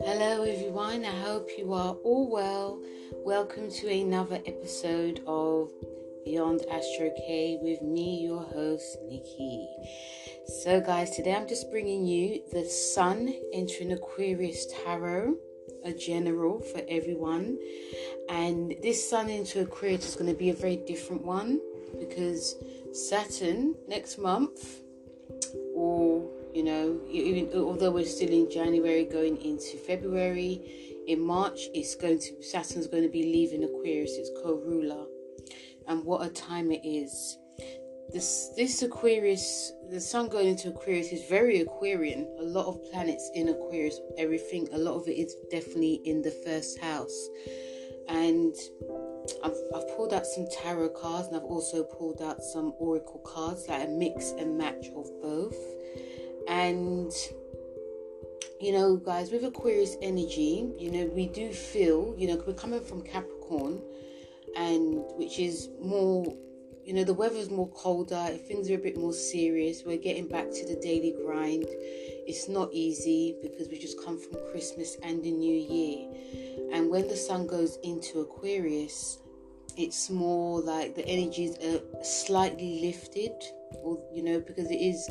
Hello, everyone. I hope you are all well. Welcome to another episode of Beyond Astro K with me, your host, Nikki. So, guys, today I'm just bringing you the Sun entering Aquarius Tarot, a general for everyone. And this Sun into Aquarius is going to be a very different one because Saturn next month, you know, even although we're still in January going into February, in March it's going to Saturn's going to be leaving Aquarius, its co-ruler, and what a time it is. This this Aquarius, the Sun going into Aquarius is very Aquarian. A lot of planets in Aquarius, everything, a lot of it is definitely in the first house, and I've, I've pulled out some tarot cards and I've also pulled out some oracle cards, like a mix and match of both. And you know, guys, with Aquarius energy, you know, we do feel, you know, we're coming from Capricorn, and which is more, you know, the weather's more colder, things are a bit more serious. We're getting back to the daily grind. It's not easy because we just come from Christmas and the New Year. And when the sun goes into Aquarius, it's more like the energies are uh, slightly lifted, or you know, because it is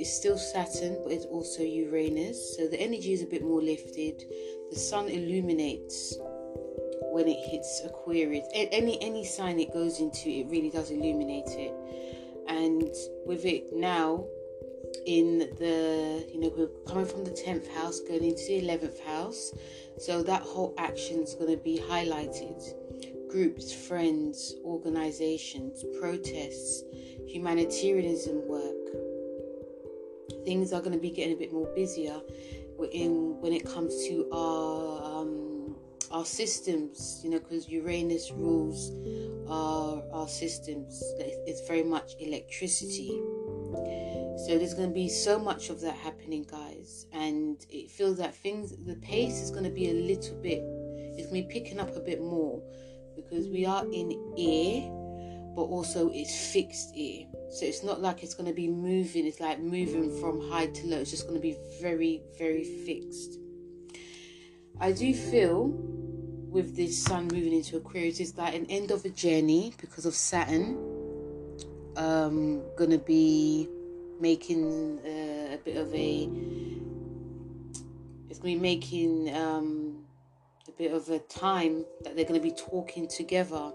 it's still Saturn, but it's also Uranus. So the energy is a bit more lifted. The sun illuminates when it hits Aquarius. Any any sign it goes into, it really does illuminate it. And with it now in the you know we're coming from the 10th house going into the 11th house so that whole action is going to be highlighted groups friends organizations protests humanitarianism work things are going to be getting a bit more busier in when it comes to our um, our systems you know because uranus rules our our systems. It's very much electricity. So there's going to be so much of that happening, guys, and it feels that things, the pace is going to be a little bit, it's going to be picking up a bit more because we are in air, but also it's fixed air. So it's not like it's going to be moving, it's like moving from high to low, it's just going to be very, very fixed. I do feel with this sun moving into Aquarius, it's like an end of a journey because of Saturn. Um, gonna be making uh, a bit of a it's to be making um, a bit of a time that they're to be talking together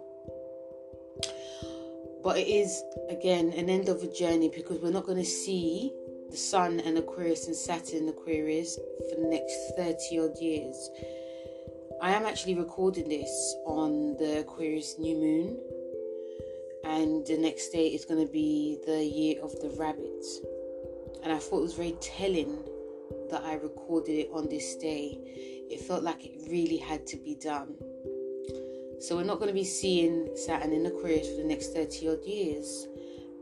but it is again an end of a journey because we're not going to see the sun and aquarius and saturn aquarius for the next 30 odd years i am actually recording this on the aquarius new moon and the next day is going to be the year of the rabbit. And I thought it was very telling that I recorded it on this day. It felt like it really had to be done. So we're not going to be seeing Saturn in Aquarius for the next 30 odd years.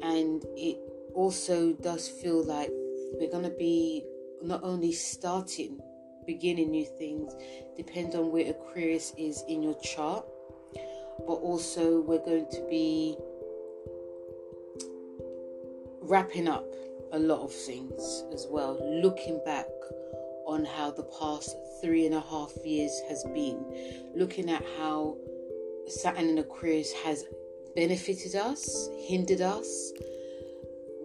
And it also does feel like we're going to be not only starting, beginning new things, depend on where Aquarius is in your chart, but also we're going to be wrapping up a lot of things as well, looking back on how the past three and a half years has been, looking at how Saturn in Aquarius has benefited us, hindered us,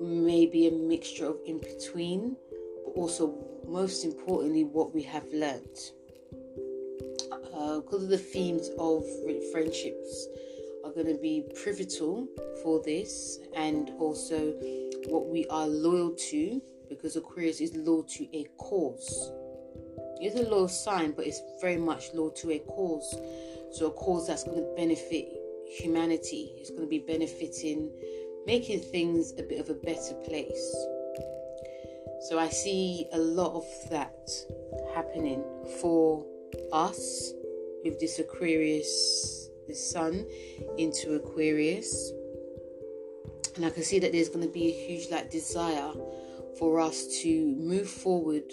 maybe a mixture of in between, but also most importantly, what we have learnt. Uh, because of the themes of friendships are going to be pivotal for this, and also what we are loyal to, because Aquarius is loyal to a cause. It's a loyal sign, but it's very much loyal to a cause. So a cause that's going to benefit humanity. It's going to be benefiting, making things a bit of a better place. So I see a lot of that happening for us with this Aquarius, the sun into Aquarius and I can see that there's going to be a huge like desire for us to move forward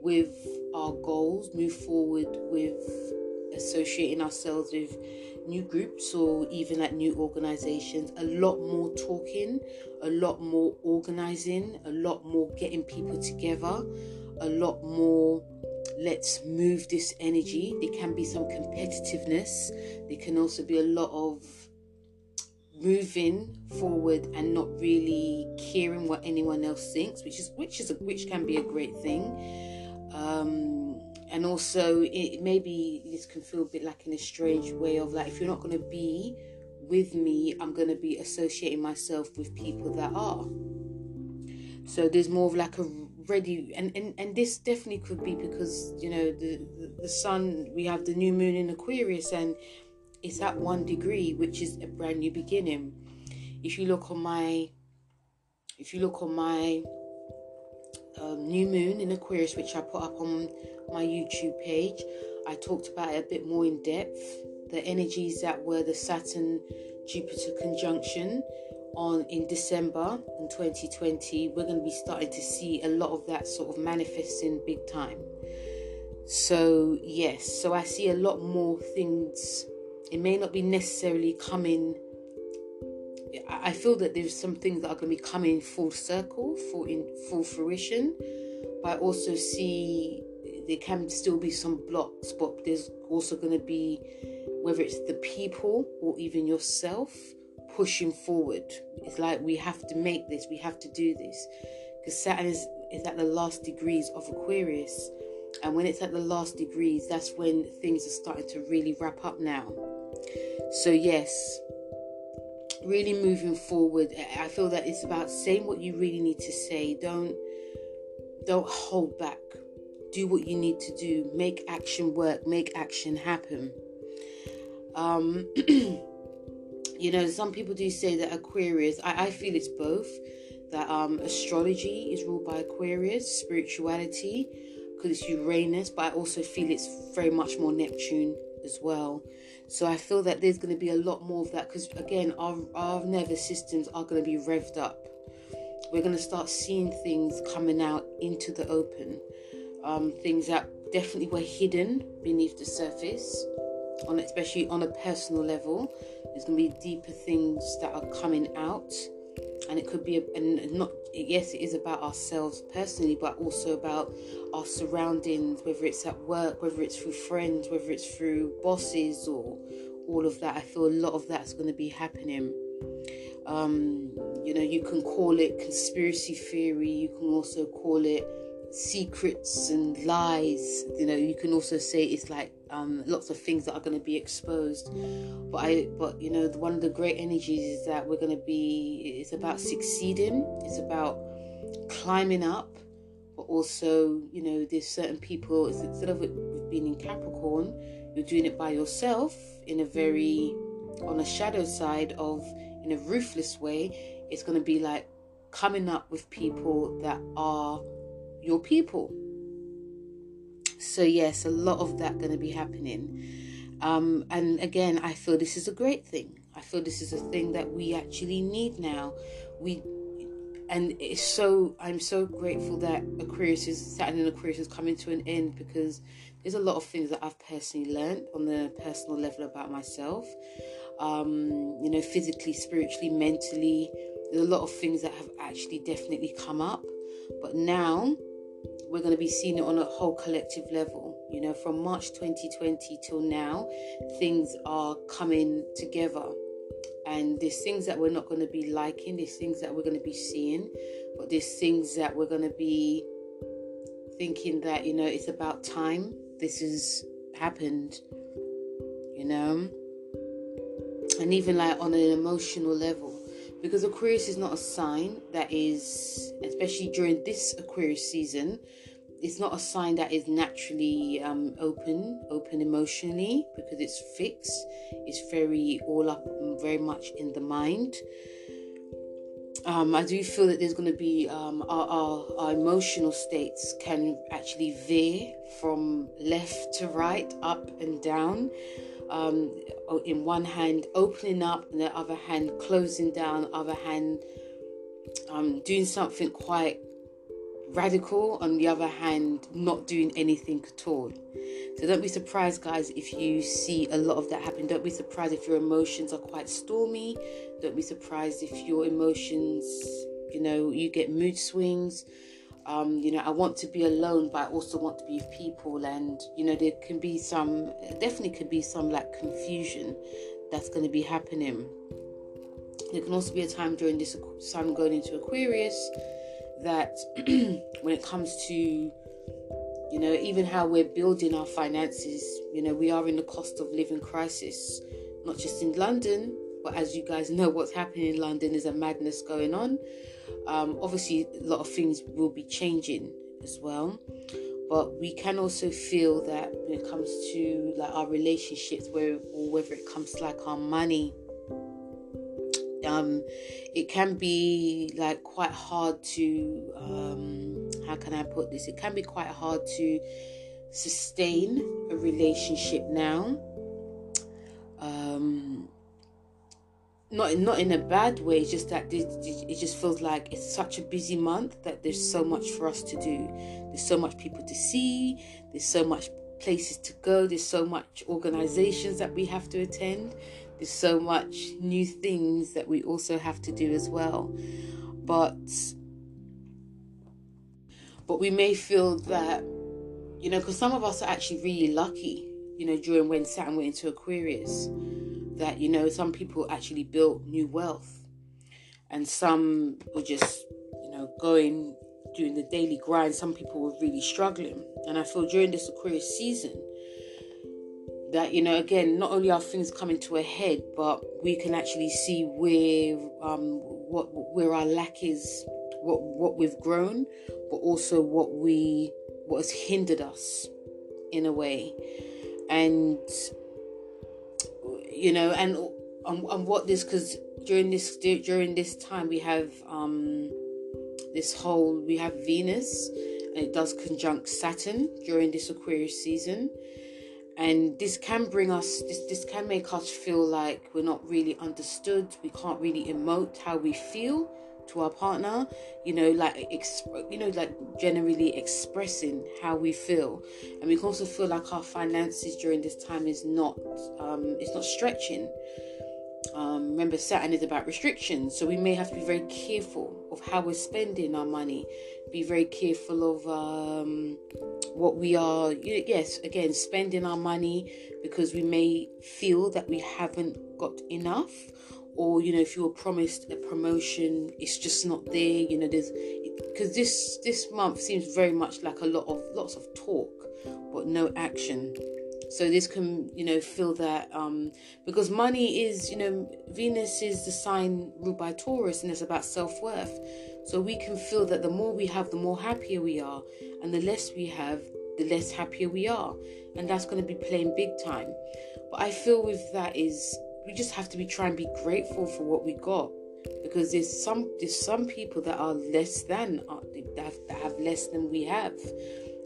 with our goals, move forward with associating ourselves with new groups or even like new organizations. A lot more talking, a lot more organizing, a lot more getting people together, a lot more let's move this energy. There can be some competitiveness, there can also be a lot of moving forward and not really caring what anyone else thinks which is which is a, which can be a great thing um, and also it maybe this can feel a bit like in a strange way of like if you're not going to be with me i'm going to be associating myself with people that are. So there's more of like a ready and, and and this definitely could be because you know the, the the sun we have the new moon in aquarius and it's at one degree which is a brand new beginning. If you look on my if you look on my new moon in aquarius which i put up on my youtube page i talked about it a bit more in depth the energies that were the saturn jupiter conjunction on in December in 2020, we're going to be starting to see a lot of that sort of manifesting big time. So, yes, so I see a lot more things. It may not be necessarily coming. I feel that there's some things that are going to be coming full circle, full in full fruition, but I also see there can still be some blocks, but there's also going to be whether it's the people or even yourself pushing forward. It's like we have to make this, we have to do this. Because Saturn is, is at the last degrees of Aquarius. And when it's at the last degrees, that's when things are starting to really wrap up now. So, yes, really moving forward. I feel that it's about saying what you really need to say. Don't don't hold back. Do what you need to do. Make action work. Make action happen. Um you know, some people do say that Aquarius, I, I feel it's both. That um, astrology is ruled by Aquarius, spirituality, because it's Uranus, but I also feel it's very much more Neptune as well. So I feel that there's going to be a lot more of that because, again, our, our nervous systems are going to be revved up. We're going to start seeing things coming out into the open, um, things that definitely were hidden beneath the surface, on especially on a personal level. There's going to be deeper things that are coming out, and it could be, and not, yes, it is about ourselves personally, but also about our surroundings, whether it's at work, whether it's through friends, whether it's through bosses, or all of that. I feel a lot of that's going to be happening. Um, you know, you can call it conspiracy theory, you can also call it secrets and lies. You know, you can also say it's like um, lots of things that are going to be exposed. But I, but you know, one of the great energies is that we're going to be. It's about succeeding. It's about climbing up. But also, you know, there's certain people. Instead of it being in Capricorn, you're doing it by yourself in a very on a shadow side of in a ruthless way. It's going to be like coming up with people that are your people. So yes a lot of that going to be happening. Um, and again i feel this is a great thing. I feel this is a thing that we actually need now. We and it's so i'm so grateful that aquarius is saturn in aquarius is coming to an end because there's a lot of things that i've personally learned on the personal level about myself. Um, you know physically spiritually mentally there's a lot of things that have actually definitely come up. But now we're going to be seeing it on a whole collective level. You know, from March 2020 till now, things are coming together. And there's things that we're not going to be liking, there's things that we're going to be seeing, but there's things that we're going to be thinking that, you know, it's about time. This has happened, you know. And even like on an emotional level, because Aquarius is not a sign that is, especially during this Aquarius season, it's not a sign that is naturally um, open, open emotionally because it's fixed. It's very all up, very much in the mind. Um, I do feel that there's going to be um, our, our, our, emotional states can actually veer from left to right, up and down um, in one hand opening up, and the other hand closing down, other hand um, doing something quite radical, on the other hand, not doing anything at all. So don't be surprised, guys, if you see a lot of that happen. Don't be surprised if your emotions are quite stormy. Don't be surprised if your emotions, you know, you get mood swings. Um, you know, I want to be alone, but I also want to be with people. And, you know, there can be some, definitely could be some like confusion that's going to be happening. There can also be a time during this sun going into Aquarius that when it comes to you know even how we're building our finances you know we are in the cost of living crisis not just in london but as you guys know what's happening in london is a madness going on um, obviously a lot of things will be changing as well but we can also feel that when it comes to like our relationships where or whether it comes to like our money um, it can be like quite hard to um, how can I put this? It can be quite hard to sustain a relationship now. Not not in a bad way. It's just that it just feels like it's such a busy month that there's so much for us to do. There's so much people to see. There's so much places to go. There's so much organizations that we have to attend. There's so much new things that we also have to do as well. But but we may feel that you know because some of us are actually really lucky you know during when Saturn went into Aquarius that you know some people actually built new wealth. And some were just you know going doing the daily grind. Some people were really struggling. And I feel during this Aquarius season that you know again not only are things coming to a head but we can actually see where um what where our lack is what what we've grown but also what we what has hindered us in a way. And you know and and, and what this because during this during this time we have um this whole we have venus and it does conjunct saturn during this aquarius season. And this can bring us this this can make us feel like we're not really understood. We can't really emote how we feel to our partner you know like exp- you know like generally expressing how we feel and we can also feel like our finances during this time is not um it's not stretching um, remember, Saturn is about restrictions, so we may have to be very careful of how we're spending our money. Be very careful of um, what we are. Yes, again, spending our money because we may feel that we haven't got enough, or you know, if you were promised a promotion, it's just not there. You know, there's because this this month seems very much like a lot of lots of talk, but no action so this can you know feel that um because money is you know venus is the sign ruled by taurus and it's about self-worth so we can feel that the more we have the more happier we are and the less we have the less happier we are and that's going to be playing big time but i feel with that is we just have to be trying to be grateful for what we got because there's some there's some people that are less than uh, that have, that have less than we have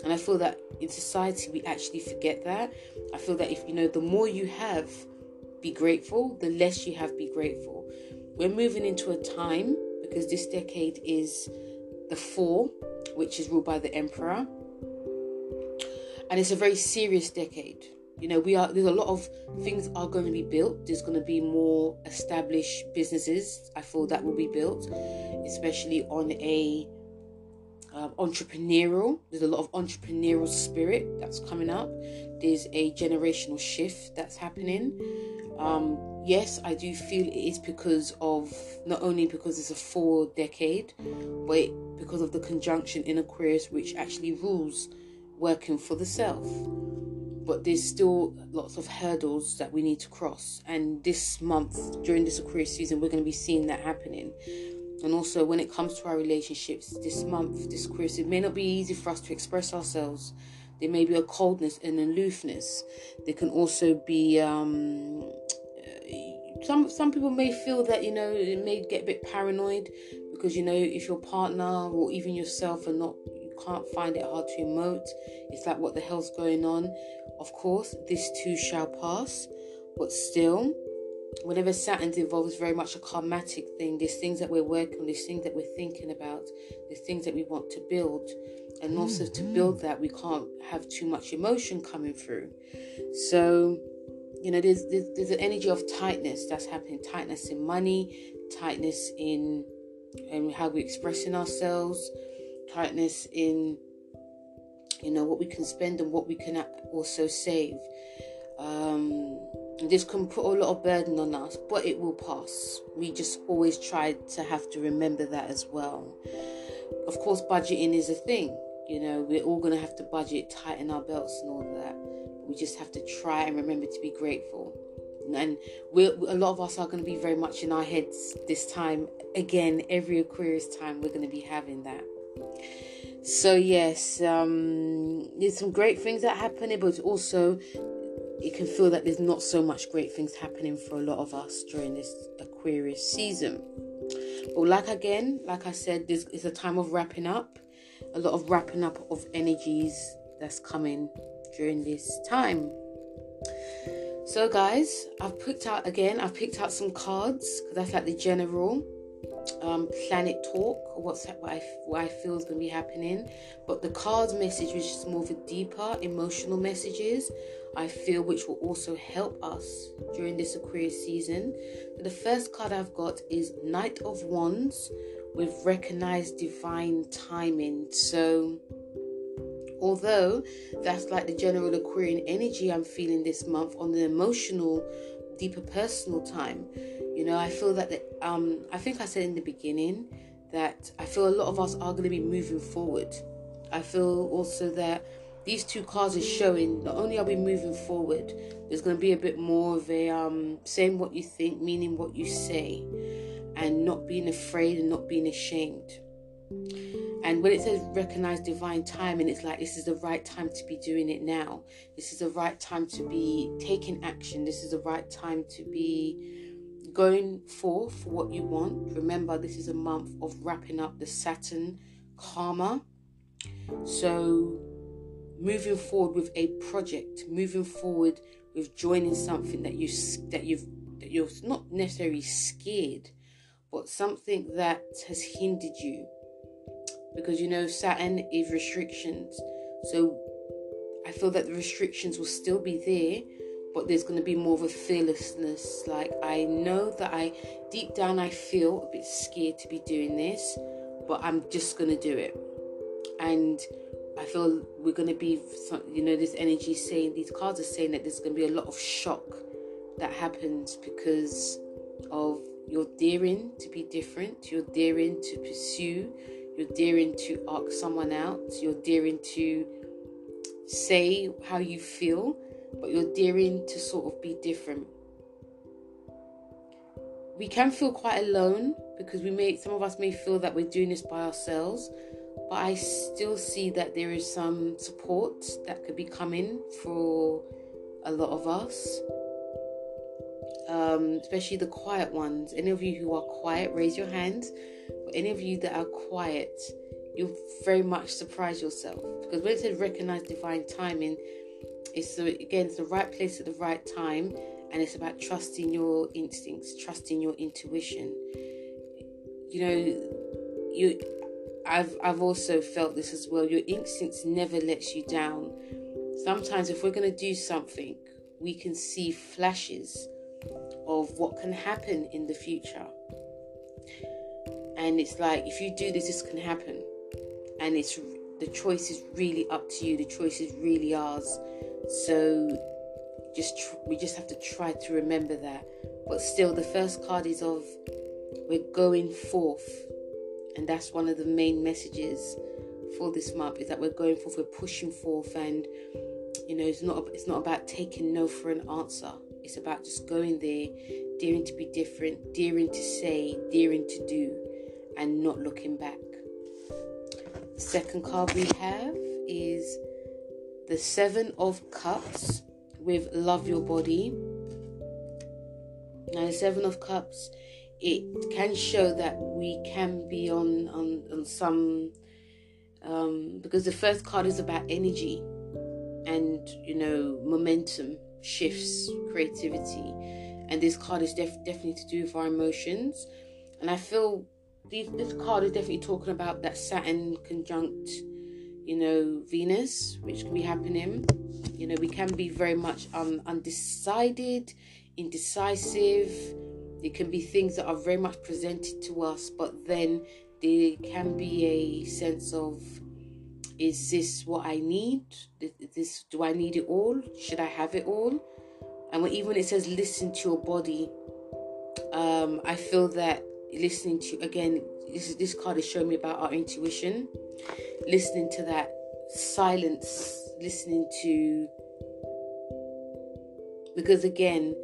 and I feel that in society we actually forget that. I feel that if you know, the more you have, be grateful, the less you have, be grateful. We're moving into a time because this decade is the four, which is ruled by the emperor. And it's a very serious decade. You know, we are there's a lot of things are going to be built. There's going to be more established businesses. I feel that will be built, especially on a um, entrepreneurial. There's a lot of entrepreneurial spirit that's coming up. There's a generational shift that's happening. Um, yes, I do feel it is because of not only because it's a four decade, but because of the conjunction in Aquarius, which actually rules working for the self. But there's still lots of hurdles that we need to cross. And this month, during this Aquarius season, we're going to be seeing that happening. And also, when it comes to our relationships, this month, this Christmas, it may not be easy for us to express ourselves. There may be a coldness and aloofness. There can also be um, some some people may feel that you know it may get a bit paranoid because you know if your partner or even yourself are not can't find it hard to emote. It's like what the hell's going on. Of course, this too shall pass, but still whenever Saturn involved, it's very much a karmatic thing. There's things that we're working on, there's things that we're thinking about, there's things that we want to build. And also to mm-hmm. build that, we can't have too much emotion coming through. So, you know, there's, there's, there's an energy of tightness that's happening tightness in money, tightness in and how we're expressing ourselves, tightness in you know what we can spend and what we can also save. Um, this can put a lot of burden on us, but it will pass. We just always try to have to remember that as well. Of course, budgeting is a thing. You know, we're all going to have to budget, tighten our belts, and all that. We just have to try and remember to be grateful. And we're, a lot of us are going to be very much in our heads this time. Again, every Aquarius time, we're going to be having that. So, yes, um, there's some great things that are happening, but also it can feel that there's not so much great things happening for a lot of us during this Aquarius season. But like again, like I said, this is a time of wrapping up, a lot of wrapping up of energies that's coming during this time. So, guys, I've picked out again. I've picked out some cards because that's like the general um, planet talk, what's what I, what I feel is going to be happening. But the cards message, which is more of a deeper emotional messages, I feel which will also help us during this Aquarius season. the first card I've got is Knight of Wands with recognized divine timing. So, although that's like the general Aquarian energy I'm feeling this month on the emotional, deeper personal time, you know, I feel that the, um, I think I said in the beginning that I feel a lot of us are going to be moving forward. I feel also that these two cards are showing not only are we moving forward, there's going to be a bit more of a um, saying what you think, meaning what you say, and not being afraid and not being ashamed. And when it says recognize divine timing, it's like this is the right time to be doing it now. This is the right time to be taking action. This is the right time to be going forth what you want. Remember, this is a month of wrapping up the Saturn karma. So moving forward with a project, moving forward with joining something that you that you've that you're not necessarily scared, but something that has hindered you. Because you know Saturn is restrictions. So I feel that the restrictions will still be there, but there's going to be more of a fearlessness. Like, I know that I, deep down, I feel a bit scared to be doing this, but I'm just going to do it. And I feel we're going to be, you know, this energy saying, these cards are saying that there's going to be a lot of shock that happens because of you're daring to be different, you're daring to pursue, you're daring to ask someone out, you're daring to say how you feel, but you're daring to sort of be different. We can feel quite alone because we may, some of us may feel that we're doing this by ourselves, but I still see that there is some support that could be coming for a lot of us, um, especially the quiet ones. Any of you who are quiet, raise your hands. For any of you that are quiet, you'll very much surprise yourself because when it recognize divine timing, it's again it's the right place at the right time, and it's about trusting your instincts, trusting your intuition. You know, you I've I've also felt this as well. Your instincts never lets you down. Sometimes if we're going to do something, we can see flashes of what can happen in the future. And it's like if you do this this can happen. And it's the choice is really up to you. The choice is really ours. So just tr- we just have to try to remember that. But still the first card is of we're going forth. And that's one of the main messages for this month is that we're going forth we're pushing forth. And you know it's not it's not about taking no for an answer. It's about just going there daring to be different daring to say daring to do and not looking back. The second card we have is the seven of cups with love your body now the seven of cups it can show that we can be on on, on some um, because the first card is about energy and you know momentum shifts creativity and this card is def- definitely to do with our emotions. And I feel this card is definitely talking about that Saturn conjunct, you know, Venus, which can be happening. You know, we can be very much um, undecided, indecisive. There can be things that are very much presented to us, but then there can be a sense of is this what I need? This do I need it all? Should I have it all? And when, even when it says listen to your body, um, I feel that listening to again, this this card is showing me about our intuition, listening to that silence, listening to because again,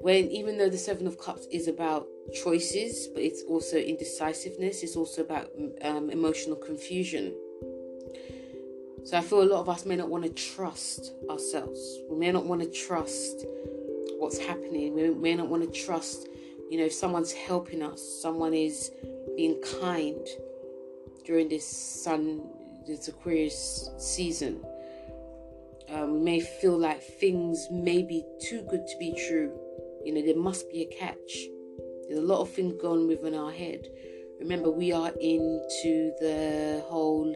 when even though the seven of cups is about choices, but it's also indecisiveness. It's also about um, emotional confusion so I feel a lot of us may not want to trust ourselves. We may not want to trust what's happening. We may not want to trust, you know, if someone's helping us, someone is being kind during this sun, this Aquarius season. Um, we may feel like things may be too good to be true. You know, there must be a catch. There's a lot of things going within our head. Remember, we are into the whole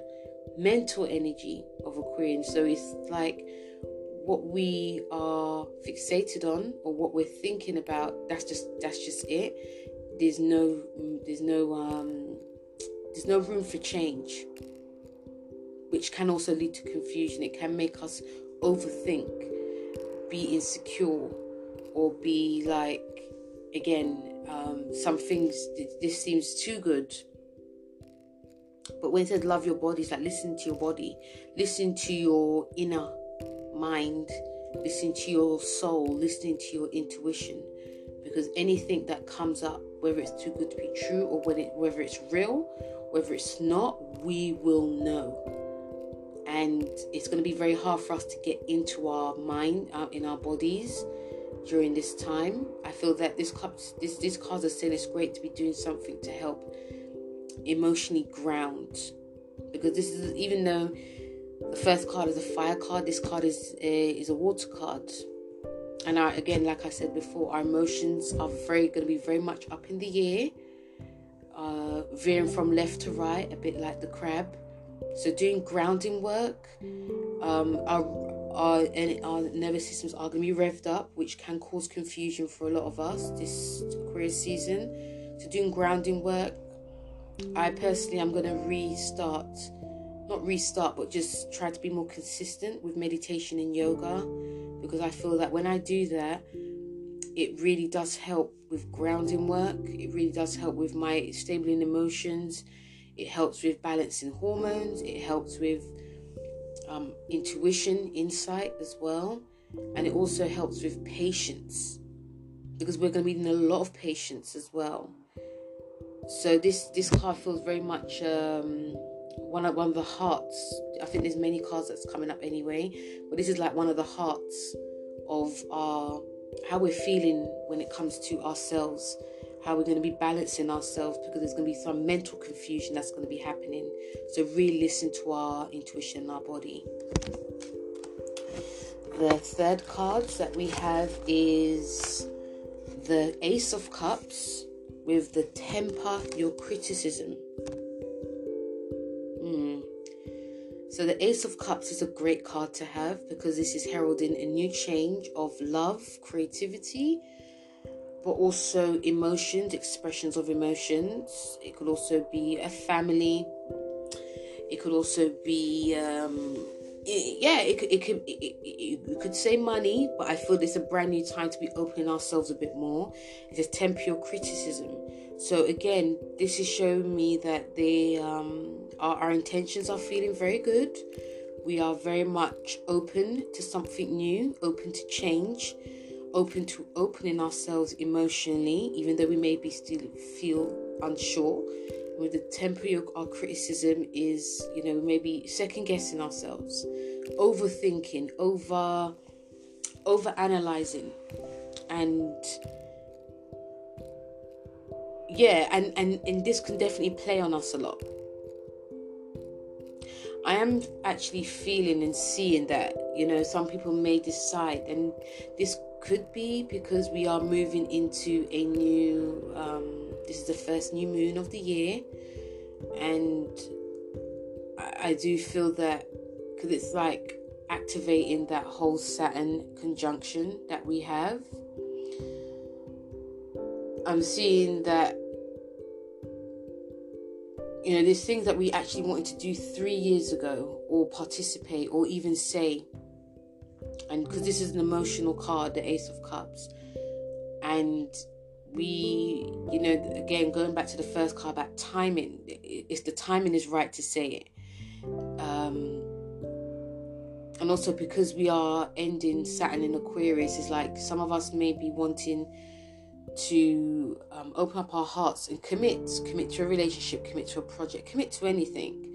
mental energy of Aquarian. So it's like what we are fixated on or what we're thinking about. That's just that's just it. There's no there's no um there's no room for change, which can also lead to confusion. It can make us overthink, be insecure, or be like again um, some things. This seems too good but when it says love your body, it's like listen to your body, listen to your inner mind, listen to your soul, listening to your intuition. Because anything that comes up, whether it's too good to be true or whether, it, whether it's real, whether it's not, we will know. And it's going to be very hard for us to get into our mind, uh, in our bodies during this time. I feel that this this this card is saying it's great to be doing something to help emotionally ground because this is even though the first card is a fire card. This card is a, is a water card. And our, again like i said before our emotions are very going to be very much up in the air uh, veering from left to right a bit like the crab. So doing grounding work um, our, our, our nervous systems are going to be revved up which can cause confusion for a lot of us this career season. So doing grounding work I personally am going to restart, not restart, but just try to be more consistent with meditation and yoga because I feel that when I do that, it really does help with grounding work. It really does help with my stabling emotions. It helps with balancing hormones. It helps with um, intuition, insight as well. And it also helps with patience because we're going to be needing a lot of patience as well so this this card feels very much um, one of one of the hearts. I think there's many cards that's coming up anyway, but this is like one of the hearts of our how we're feeling when it comes to ourselves, how we're going to be balancing ourselves because there's going to be some mental confusion that's going to be happening. So really listen to our intuition, our body. The third cards that we have is the Ace of Cups with the temper your criticism. So, the Ace of Cups is a great card to have because this is heralding a new change of love, creativity, but also emotions, expressions of emotions. It could also be a family, it could also be um, it, yeah, it, it could it, you could say money, but I feel it's a brand new time to be opening ourselves a bit more. It is temper your criticism. So again, this is showing me that they um, our, our intentions are feeling very good. We are very much open to something new, open to change, open to opening ourselves emotionally, even though we maybe still feel unsure with the temper of our criticism is, you know, maybe second guessing ourselves, overthinking, over over analyzing, and yeah, and, and and this can definitely play on us a lot. I am actually feeling and seeing that, you know, some people may decide, and this could be because we are moving into a new um, this is the first new moon of the year and I, I do feel that because it's like activating that whole Saturn conjunction that we have. I'm seeing that you know there's things that we actually wanted to do three years ago or participate or even say and because this is an emotional card the ace of cups. And we you know again going back to the first card about timing it's the timing is right to say it. Um and also because we are ending saturn in aquarius is like some of us may be wanting to um, open up our hearts and commit commit to a relationship commit to a project commit to anything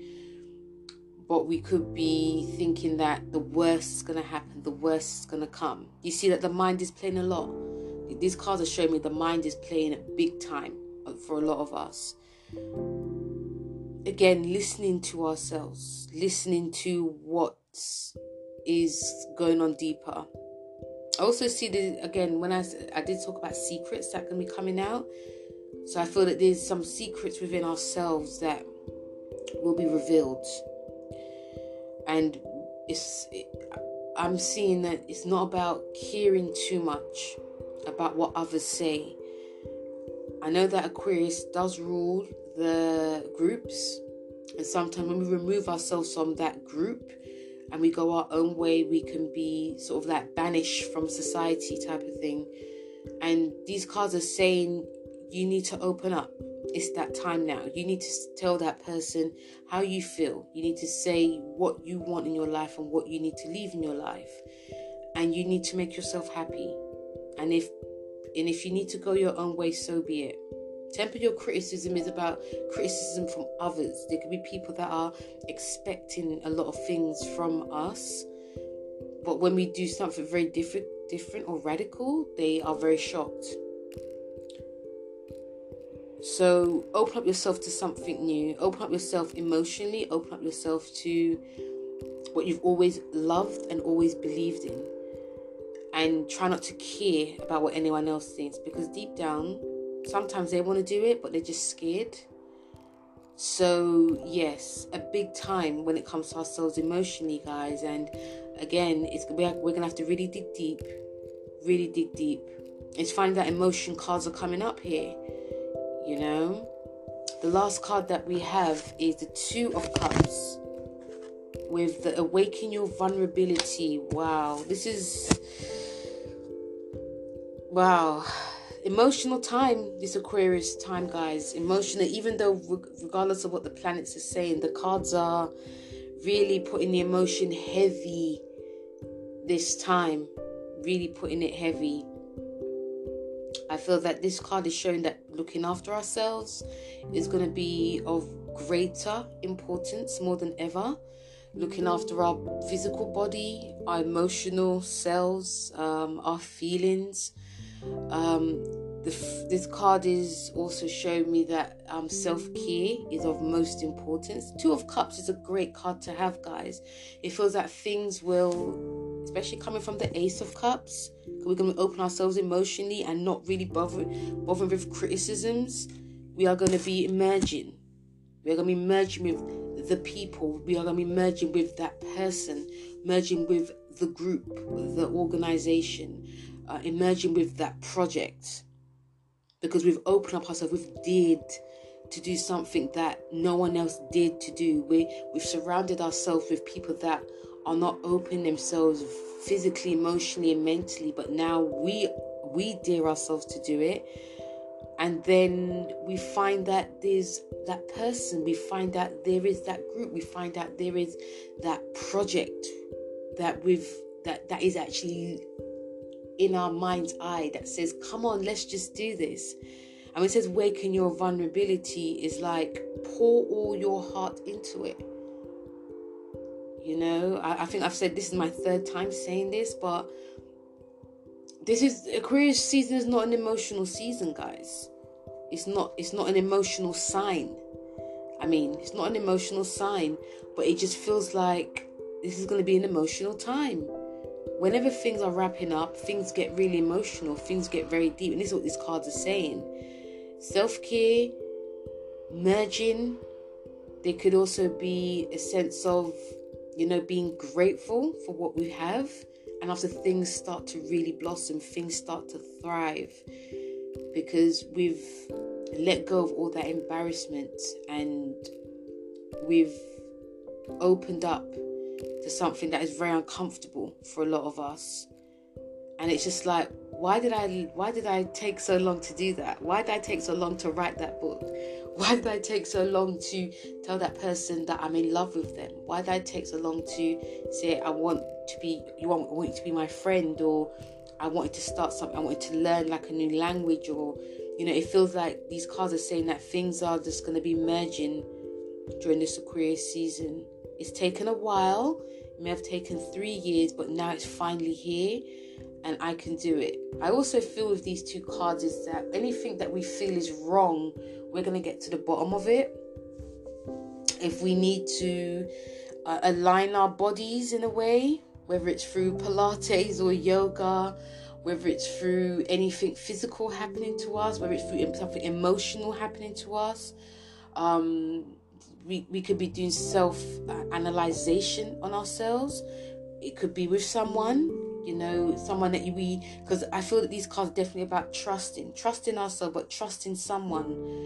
but we could be thinking that the worst is going to happen the worst is going to come you see that the mind is playing a lot these cards are showing me the mind is playing a big time for a lot of us. Again, listening to ourselves, listening to what is going on deeper. I also see this again when I I did talk about secrets that can be coming out. So I feel that there's some secrets within ourselves that will be revealed, and it's. It, I'm seeing that it's not about caring too much about what others say. I know that Aquarius does rule the groups, and sometimes when we remove ourselves from that group and we go our own way, we can be sort of like banished from society type of thing. And these cards are saying you need to open up. It's that time now. You need to tell that person how you feel. You need to say what you want in your life and what you need to leave in your life. And you need to make yourself happy. And if and if you need to go your own way, so be it. Temper your criticism is about criticism from others. There could be people that are expecting a lot of things from us, but when we do something very different, different or radical, they are very shocked. So open up yourself to something new. Open up yourself emotionally. Open up yourself to what you've always loved and always believed in and try not to care about what anyone else thinks because deep down, sometimes they want to do it, but they're just scared. So, yes, a big time when it comes to ourselves emotionally, guys. And again, it's we're, we're gonna have to really dig deep, really dig deep. It's finding that emotion cards are coming up here. You know, the last card that we have is the Two of Cups with the Awaken Your Vulnerability. Wow, this is Wow. Emotional time, this Aquarius time, guys. Emotional, even though, regardless of what the planets are saying, the cards are really putting the emotion heavy this time. Really putting it heavy. I feel that this card is showing that looking after ourselves is going to be of greater importance more than ever. Looking after our physical body, our emotional selves, um, our feelings um, the, this card is also showing me that um, self care is of most importance. Two of Cups is a great card to have, guys. It feels that things will, especially coming from the Ace of Cups, we're going to open ourselves emotionally and not really bother bothering with criticisms. We are going to be emerging. We are going to be merging with the people. We are going to be merging with that person, merging with the group, the organization uh, emerging with that project because we've opened up ourselves, we've dared to do something that no one else did to do. We we've surrounded ourselves with people that are not open themselves physically, emotionally, and mentally, but now we we dare ourselves to do it. And then we find that there's that person, we find that there is that group, we find that there is that project that we've that that is actually in our mind's eye that says, come on, let's just do this. And it says waken your vulnerability, is like pour all your heart into it. You know, I, I think I've said this is my third time saying this, but this is Aquarius season is not an emotional season, guys. It's not it's not an emotional sign. I mean, it's not an emotional sign, but it just feels like this is going to be an emotional time whenever things are wrapping up, things get really emotional, things get very deep. And this is what these cards are saying self care, merging. There could also be a sense of, you know, being grateful for what we have. And after things start to really blossom, things start to thrive because we've let go of all that embarrassment and we've opened up to something that is very uncomfortable for a lot of us. And it's just like why did i why did i take so long to do that? Why did i take so long to write that book? Why did i take so long to tell that person that i'm in love with them? Why did i take so long to say i want to be you want, want you to be my friend or i wanted to start something i wanted to learn like a new language or you know it feels like these cards are saying that things are just going to be merging during this aquarius season it's taken a while it may have taken three years but now it's finally here and I can do it. I also feel with these two cards is that anything that we feel is wrong, we're going to get to the bottom of it. If we need to uh, align our bodies in a way, whether it's through Pilates or yoga, whether it's through anything physical happening to us, whether it's through something emotional happening to us, um, we, we could be doing self uh, analyzation on ourselves. It could be with someone, you know, someone that we because I feel that these cards are definitely about trusting, trusting ourselves, but trusting someone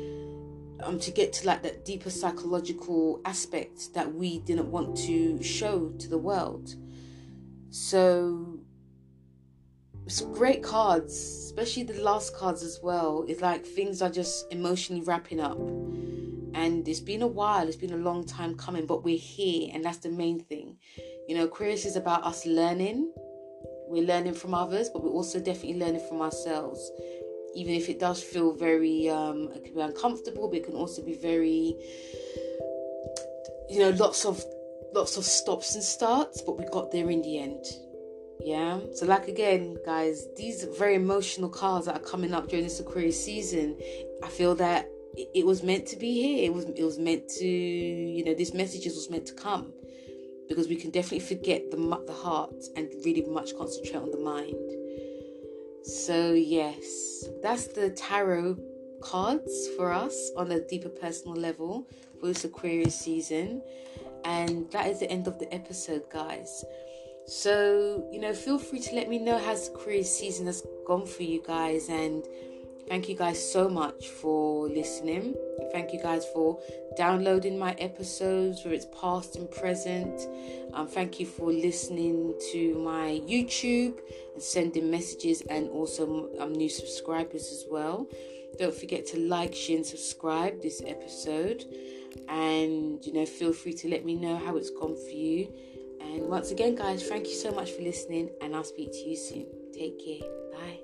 um to get to like that deeper psychological aspect that we didn't want to show to the world. So it's great cards, especially the last cards as well. It's like things are just emotionally wrapping up. And it's been a while, it's been a long time coming, but we're here, and that's the main thing. You know, Aquarius is about us learning we're learning from others, but we're also definitely learning from ourselves. Even if it does feel very, um, it can be uncomfortable, but it can also be very, you know, lots of lots of stops and starts, but we got there in the end. Yeah. So, like again, guys, these very emotional cards that are coming up during this Aquarius season, I feel that it was meant to be here. It was it was meant to, you know, this messages was meant to come because we can definitely forget the the heart and really much concentrate on the mind. So yes, that's the tarot cards for us on a deeper personal level for this Aquarius season. And that is the end of the episode, guys. So, you know, feel free to let me know how the Aquarius season has gone for you guys and Thank you guys so much for listening. Thank you guys for downloading my episodes, whether it's past and present. Um, thank you for listening to my YouTube and sending messages and also um, new subscribers as well. Don't forget to like, share, and subscribe this episode. And you know, feel free to let me know how it's gone for you. And once again, guys, thank you so much for listening, and I'll speak to you soon. Take care. Bye.